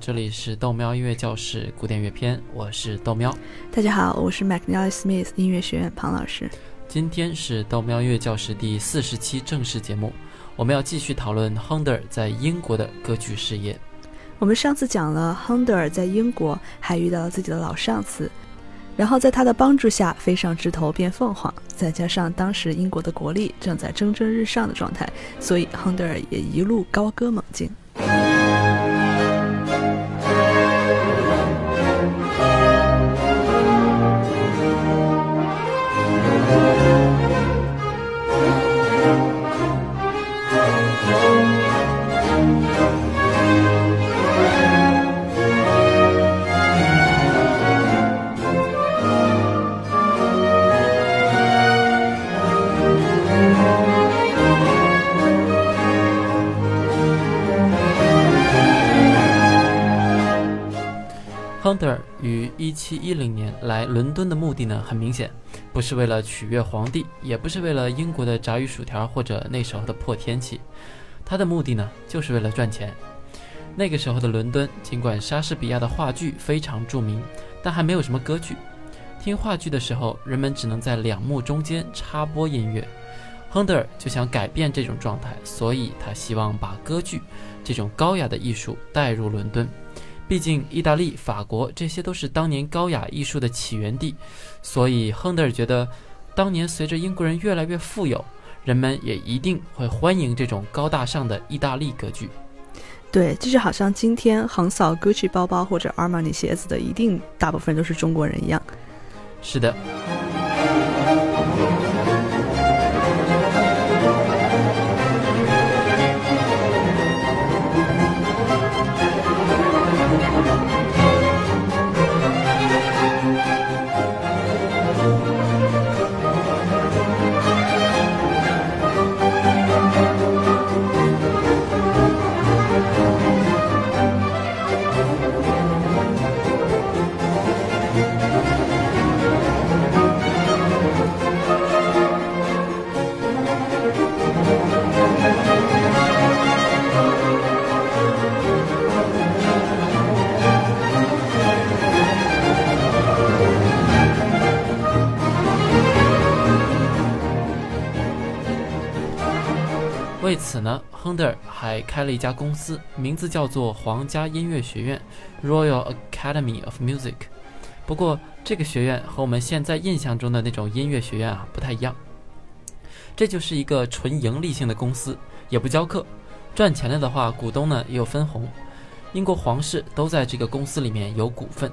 这里是豆喵音乐教室古典乐篇，我是豆喵。大家好，我是 McNally Smith 音乐学院庞老师。今天是豆喵音乐教室第四十期正式节目，我们要继续讨论亨德尔在英国的歌剧事业。我们上次讲了亨德尔在英国还遇到了自己的老上司，然后在他的帮助下飞上枝头变凤凰，再加上当时英国的国力正在蒸蒸日上的状态，所以亨德尔也一路高歌猛进。亨德尔于1710年来伦敦的目的呢，很明显，不是为了取悦皇帝，也不是为了英国的炸鱼薯条或者那时候的破天气，他的目的呢，就是为了赚钱。那个时候的伦敦，尽管莎士比亚的话剧非常著名，但还没有什么歌剧。听话剧的时候，人们只能在两幕中间插播音乐。亨德尔就想改变这种状态，所以他希望把歌剧这种高雅的艺术带入伦敦。毕竟，意大利、法国这些都是当年高雅艺术的起源地，所以亨德尔觉得，当年随着英国人越来越富有，人们也一定会欢迎这种高大上的意大利歌剧。对，就是好像今天横扫 Gucci 包包或者 Armani 鞋子的，一定大部分都是中国人一样。是的。为此呢， 还开了一家公司，名字叫做皇家音乐学院 （Royal Academy of Music）。不过，这个学院和我们现在印象中的那种音乐学院啊不太一样。这就是一个纯盈利性的公司，也不教课，赚钱了的话，股东呢也有分红。英国皇室都在这个公司里面有股份。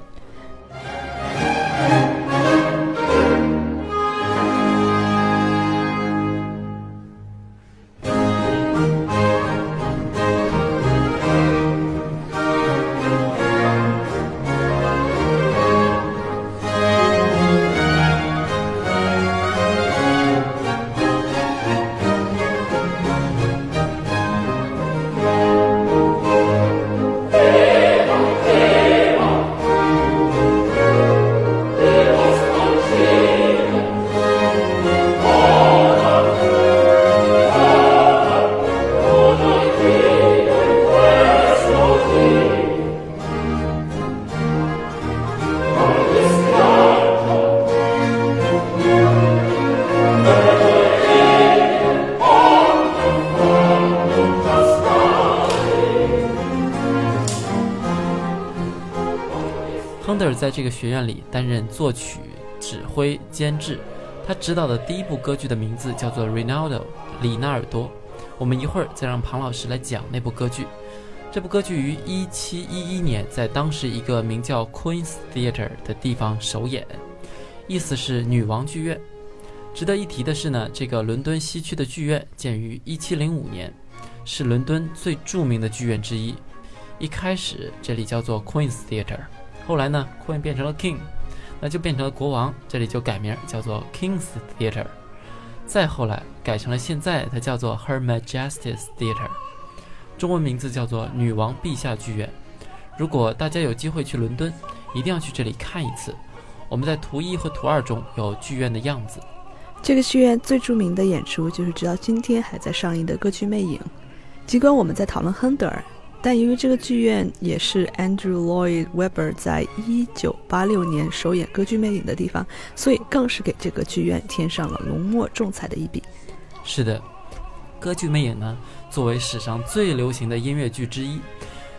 在这个学院里担任作曲、指挥、监制。他执导的第一部歌剧的名字叫做《Rinaldo》，里纳尔多。我们一会儿再让庞老师来讲那部歌剧。这部歌剧于1711年在当时一个名叫 Queen's Theatre 的地方首演，意思是女王剧院。值得一提的是呢，这个伦敦西区的剧院建于1705年，是伦敦最著名的剧院之一。一开始这里叫做 Queen's Theatre。后来呢剧院变成了 King，那就变成了国王，这里就改名叫做 King's Theatre。再后来改成了现在，它叫做 Her Majesty's Theatre，中文名字叫做女王陛下剧院。如果大家有机会去伦敦，一定要去这里看一次。我们在图一和图二中有剧院的样子。这个剧院最著名的演出就是直到今天还在上映的歌剧《魅影》。尽管我们在讨论亨德尔，但由于这个剧院也是 Andrew Lloyd Webber 在一九八六年首演歌剧《魅影》的地方，所以更是给这个剧院添上了浓墨重彩的一笔。是的，歌剧《魅影》呢，作为史上最流行的音乐剧之一，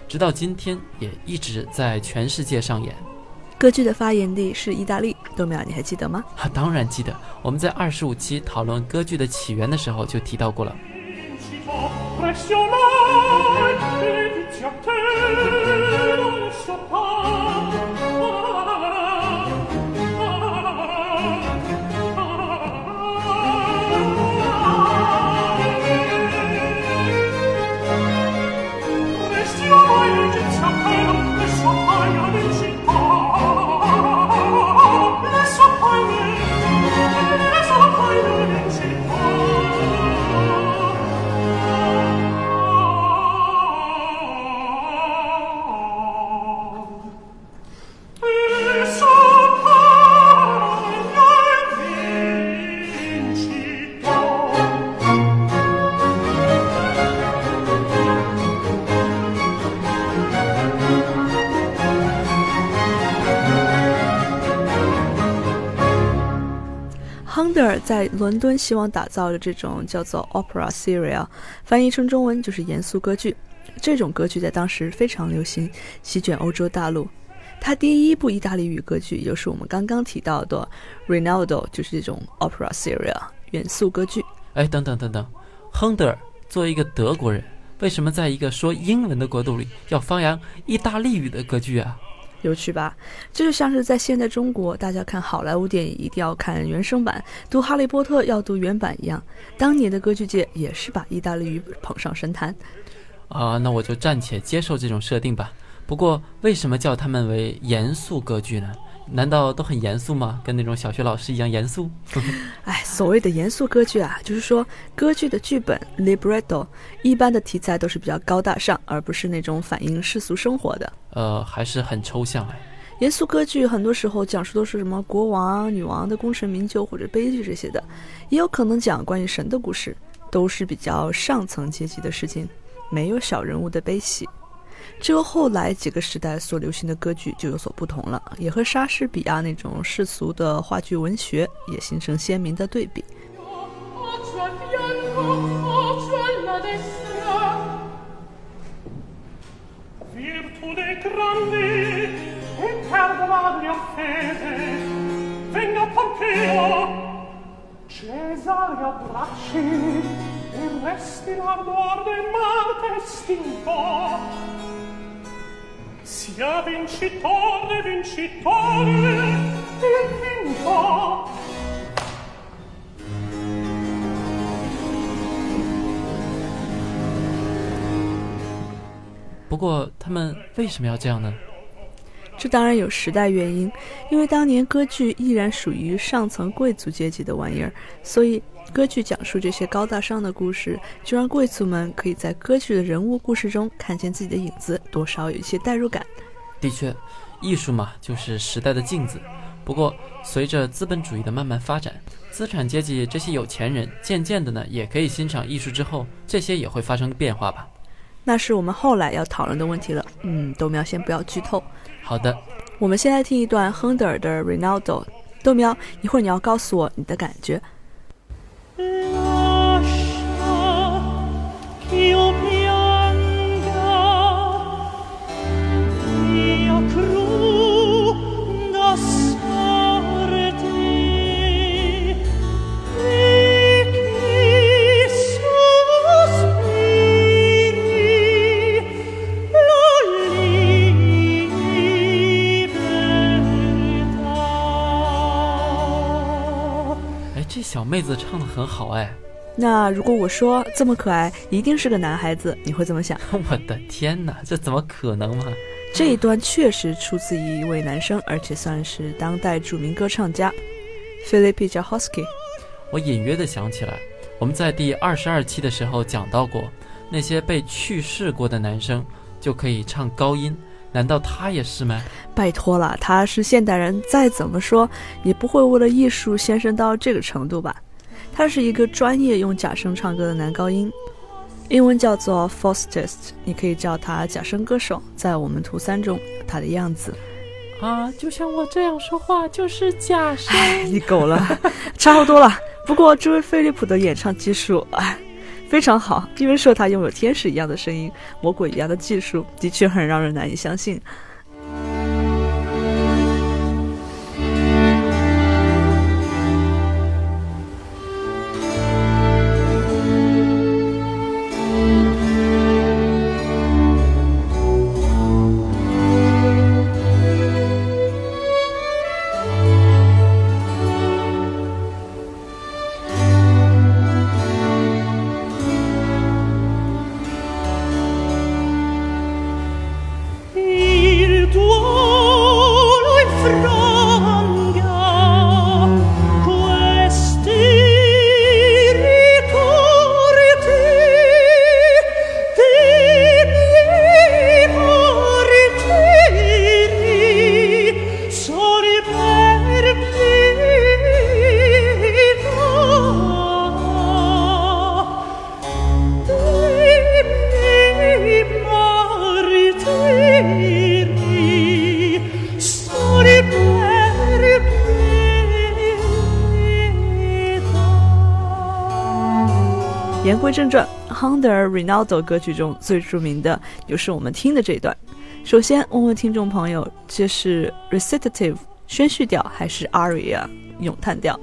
直到今天也一直在全世界上演。歌剧的发源地是意大利，豆苗，你还记得吗？啊，当然记得，我们在二十五期讨论歌剧的起源的时候就提到过了。Presso mai, che ti te non so 在伦敦希望打造的这种叫做 opera serial，翻译成中文就是严肃歌剧。这种歌剧在当时非常流行，席卷欧洲大陆。他第一部意大利语歌剧，也就是我们刚刚提到的 Rinaldo，就是这种 opera seria 严肃歌剧。哎，等等等等，亨德尔作为一个德国人，为什么在一个说英文的国度里要发扬意大利语的歌剧啊？有趣吧？这就像是在现代中国，大家看好莱坞电影一定要看原声版，读《哈利波特》要读原版一样。当年的歌剧界也是把意大利语捧上神坛。啊，那我就暂且接受这种设定吧。不过，为什么叫他们为严肃歌剧呢？难道都很严肃吗？跟那种小学老师一样严肃？哎，所谓的严肃歌剧啊，就是说歌剧的剧本 libretto 一般的题材都是比较高大上，而不是那种反映世俗生活的。呃，还是很抽象哎。严肃歌剧很多时候讲述都是什么国王、女王的功成名就或者悲剧这些的，也有可能讲关于神的故事，都是比较上层阶级的事情，没有小人物的悲喜。这个后来几个时代所流行的歌剧就有所不同了，也和莎士比亚那种世俗的话剧文学也形成鲜明的对比。Sia vincitore vincitore il vinto 不过他们为什么要这样呢？这当然有时代原因，因为当年歌剧依然属于上层贵族阶级的玩意儿，所以歌剧讲述这些高大上的故事，就让贵族们可以在歌剧的人物故事中看见自己的影子，多少有一些代入感。的确，艺术嘛，就是时代的镜子。不过，随着资本主义的慢慢发展，资产阶级这些有钱人渐渐的呢，也可以欣赏艺术之后，这些也会发生变化吧。那是我们后来要讨论的问题了。嗯，豆苗先不要剧透。好的，我们先来听一段亨德尔的《Rinaldo》。豆苗，一会儿你要告诉我你的感觉。小妹子唱的很好哎，那如果我说这么可爱，一定是个男孩子，你会怎么想？我的天哪，这怎么可能嘛？这一段确实出自一位男生，而且算是当代著名歌唱家，Philip j a h o s k 我隐约的想起来，我们在第二十二期的时候讲到过，那些被去世过的男生就可以唱高音。难道他也是吗？拜托了，他是现代人，再怎么说也不会为了艺术献身到这个程度吧？他是一个专业用假声唱歌的男高音。英文叫做 falsetist，你可以叫他假声歌手。在我们图三中他的样子。啊，就像我这样说话就是假声。你狗了，差不多了。不过这位菲利普的演唱技术，哎，非常好。因为说他拥有天使一样的声音，魔鬼一样的技术，的确很让人难以相信。正传 h o n d e r Ronaldo 歌曲中最著名的就是我们听的这一段。首先问问听众朋友，这是 recitative 宣叙调还是 aria 咏叹调？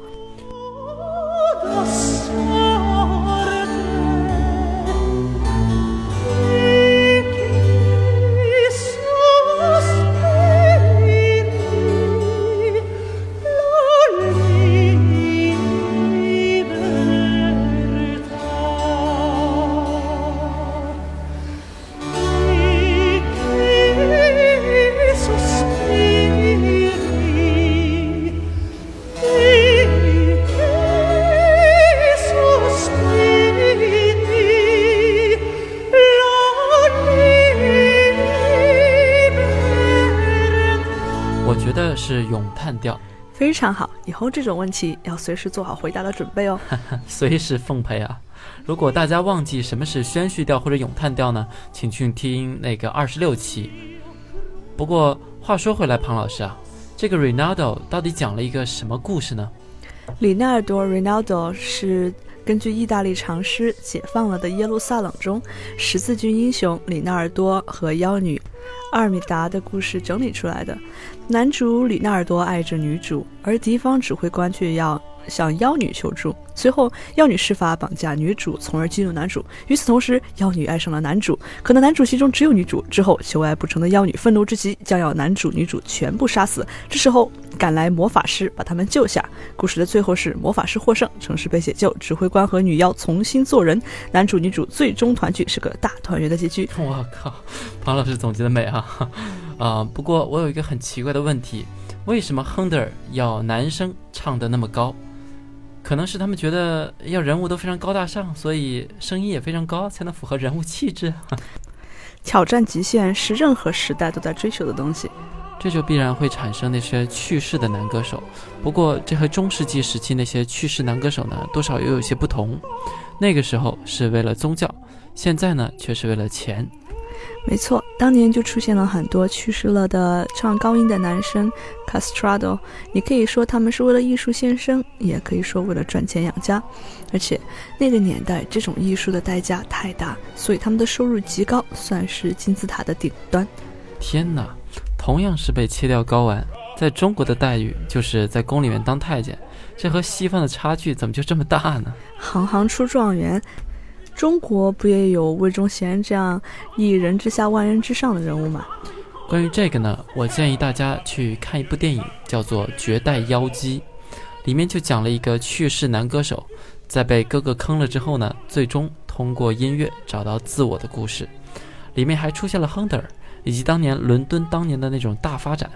常好。以后这种问题要随时做好回答的准备哦，随时奉陪啊！如果大家忘记什么是宣叙调或者咏叹调呢，请去听那个二十六期。不过话说回来，庞老师啊，这个 Rinaldo 到底讲了一个什么故事呢？里纳尔多 （Rinaldo） 是根据意大利长诗《解放了的耶路撒冷》中十字军英雄里纳尔多和妖女。阿尔米达的故事整理出来的，男主里纳尔多爱着女主，而敌方指挥官却要向妖女求助。随后，妖女施法绑架女主，从而激怒男主。与此同时，妖女爱上了男主，可能男主心中只有女主。之后，求爱不成的妖女愤怒之极，将要男主、女主全部杀死。这时候，赶来魔法师把他们救下。故事的最后是魔法师获胜，城市被解救，指挥官和女妖重新做人，男主女主最终团聚，是个大团圆的结局。我靠，庞老师总结的美啊！啊，不过我有一个很奇怪的问题，为什么亨德尔要男生唱得那么高？可能是他们觉得要人物都非常高大上，所以声音也非常高，才能符合人物气质。挑战极限是任何时代都在追求的东西，这就必然会产生那些去世的男歌手。不过，这和中世纪时期那些去世男歌手呢，多少又有些不同。那个时候是为了宗教，现在呢却是为了钱。没错，当年就出现了很多去世了的唱高音的男生，castrado。你可以说他们是为了艺术献身，也可以说为了赚钱养家。而且那个年代这种艺术的代价太大，所以他们的收入极高，算是金字塔的顶端。天哪，同样是被切掉睾丸，在中国的待遇就是在宫里面当太监，这和西方的差距怎么就这么大呢？行行出状元。中国不也有魏忠贤这样一人之下万人之上的人物吗？关于这个呢，我建议大家去看一部电影，叫做《绝代妖姬》，里面就讲了一个去世男歌手在被哥哥坑了之后呢，最终通过音乐找到自我的故事。里面还出现了亨德尔，以及当年伦敦当年的那种大发展。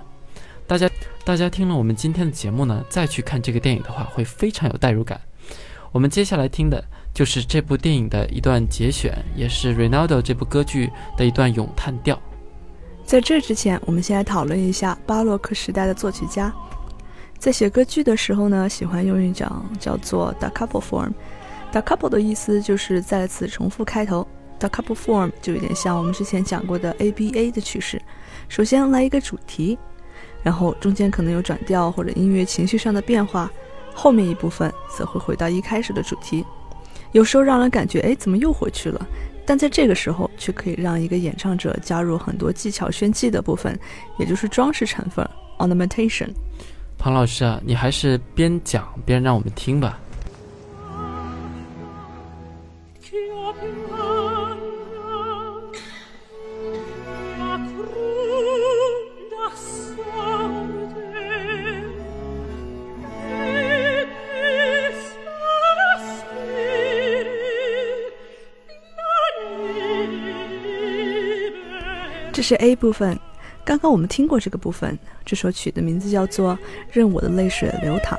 大家大家听了我们今天的节目呢，再去看这个电影的话，会非常有代入感。我们接下来听的。就是这部电影的一段节选，也是 Rinaldo 这部歌剧的一段咏叹调。在这之前，我们先来讨论一下巴洛克时代的作曲家，在写歌剧的时候呢，喜欢用一种叫做 da capo form。da capo 的意思就是再次重复开头，da capo form 就有点像我们之前讲过的 ABA 的曲式。首先来一个主题，然后中间可能有转调或者音乐情绪上的变化，后面一部分则会回到一开始的主题。有时候让人感觉，哎，怎么又回去了？但在这个时候，却可以让一个演唱者加入很多技巧炫技的部分，也就是装饰成分 （ornamentation）。庞老师啊，你还是边讲边让我们听吧。这是 A 部分，刚刚我们听过这个部分。这首曲的名字叫做《任我的泪水流淌》。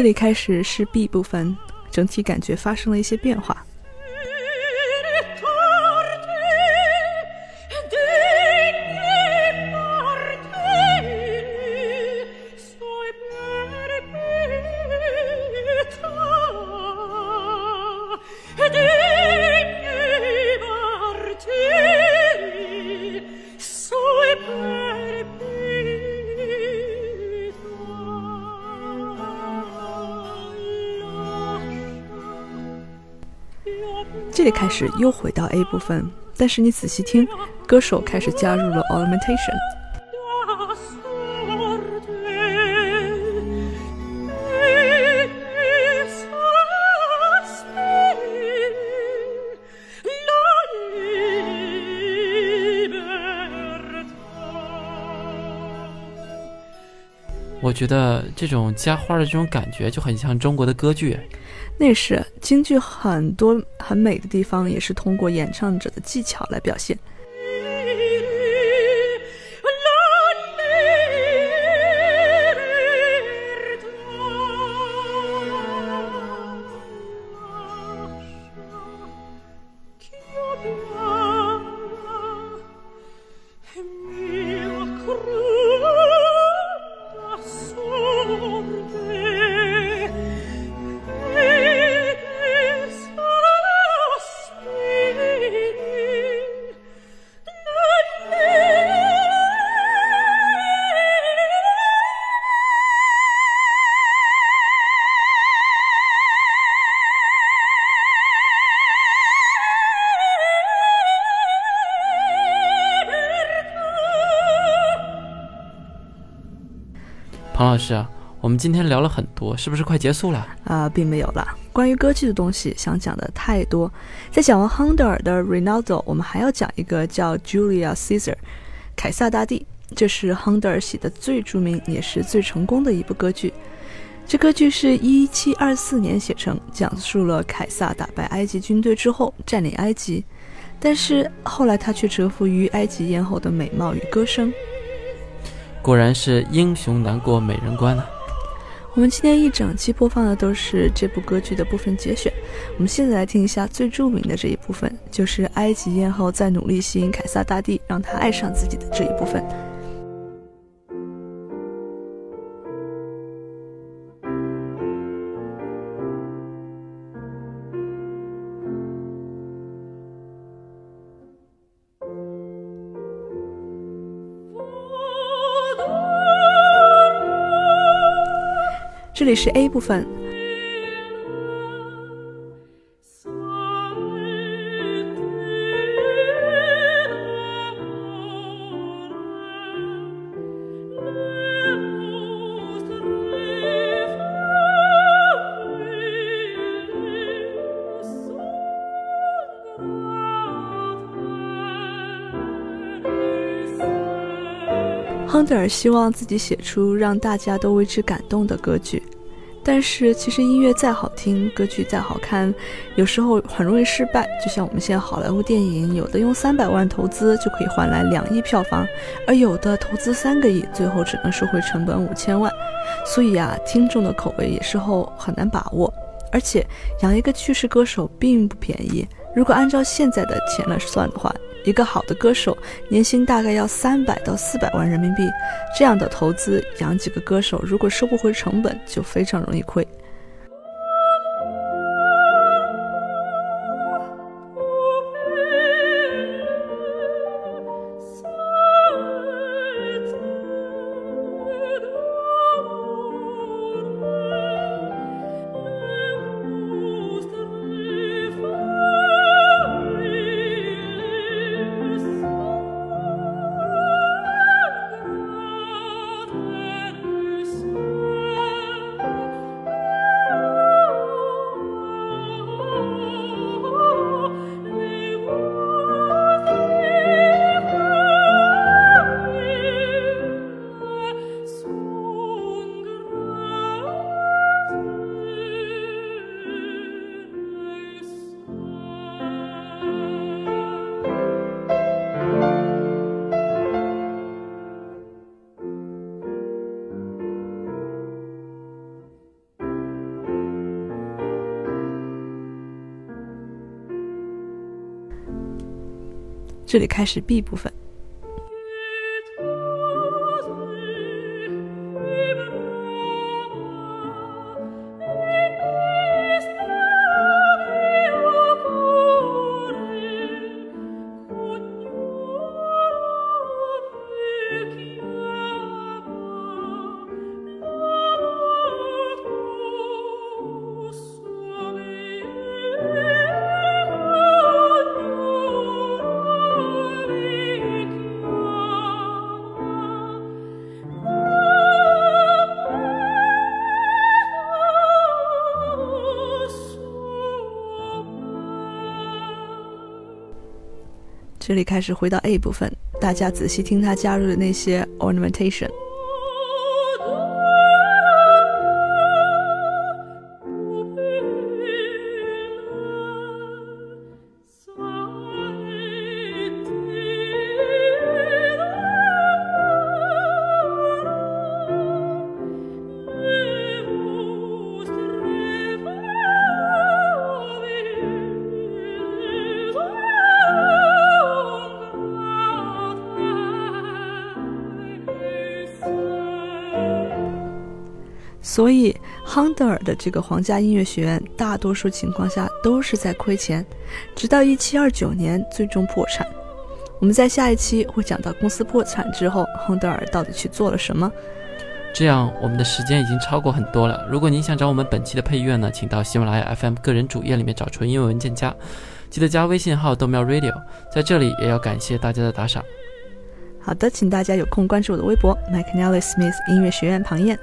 这里开始是 B 部分，整体感觉发生了一些变化。开始又回到 A 部分，但是你仔细听，歌手开始加入了 ornamentation。我觉得这种加花的这种感觉就很像中国的歌剧。那是京剧很多很美的地方，也是通过演唱者的技巧来表现。唐老师啊，我们今天聊了很多，是不是快结束了？啊，并没有了。关于歌剧的东西，想讲的太多。在讲完亨德尔的《Rinaldo》，我们还要讲一个叫《Julia Caesar》，凯撒大帝。这是亨德尔写的最著名也是最成功的一部歌剧。这歌剧是一七二四年写成，讲述了凯撒打败埃及军队之后占领埃及，但是后来他却折服于埃及艳后的美貌与歌声。果然是英雄难过美人关啊！我们今天一整期播放的都是这部歌剧的部分节选。我们现在来听一下最著名的这一部分，就是埃及艳后在努力吸引凯撒大帝，让他爱上自己的这一部分。里是 A 部分。亨德尔希望自己写出让大家都为之感动的歌剧，但是其实音乐再好听，歌剧再好看，有时候很容易失败。就像我们现在好莱坞电影，有的用三百万投资就可以换来两亿票房，而有的投资三个亿，最后只能收回成本五千万。所以啊，听众的口味有时候很难把握，而且养一个去世歌手并不便宜。如果按照现在的钱来算的话，一个好的歌手年薪大概要三百到四百万人民币，这样的投资养几个歌手，如果收不回成本，就非常容易亏。这里开始 B 部分。开始回到 A 部分，大家仔细听他加入的那些 ornamentation。所以，亨德尔的这个皇家音乐学院，大多数情况下都是在亏钱，直到一七二九年最终破产。我们在下一期会讲到公司破产之后，亨德尔到底去做了什么。这样，我们的时间已经超过很多了。如果您想找我们本期的配乐呢，请到喜马拉雅 FM 个人主页里面找纯音乐文件夹，记得加微信号豆苗 Radio。在这里也要感谢大家的打赏。好的，请大家有空关注我的微博 m i c n e l l y Smith 音乐学院庞燕。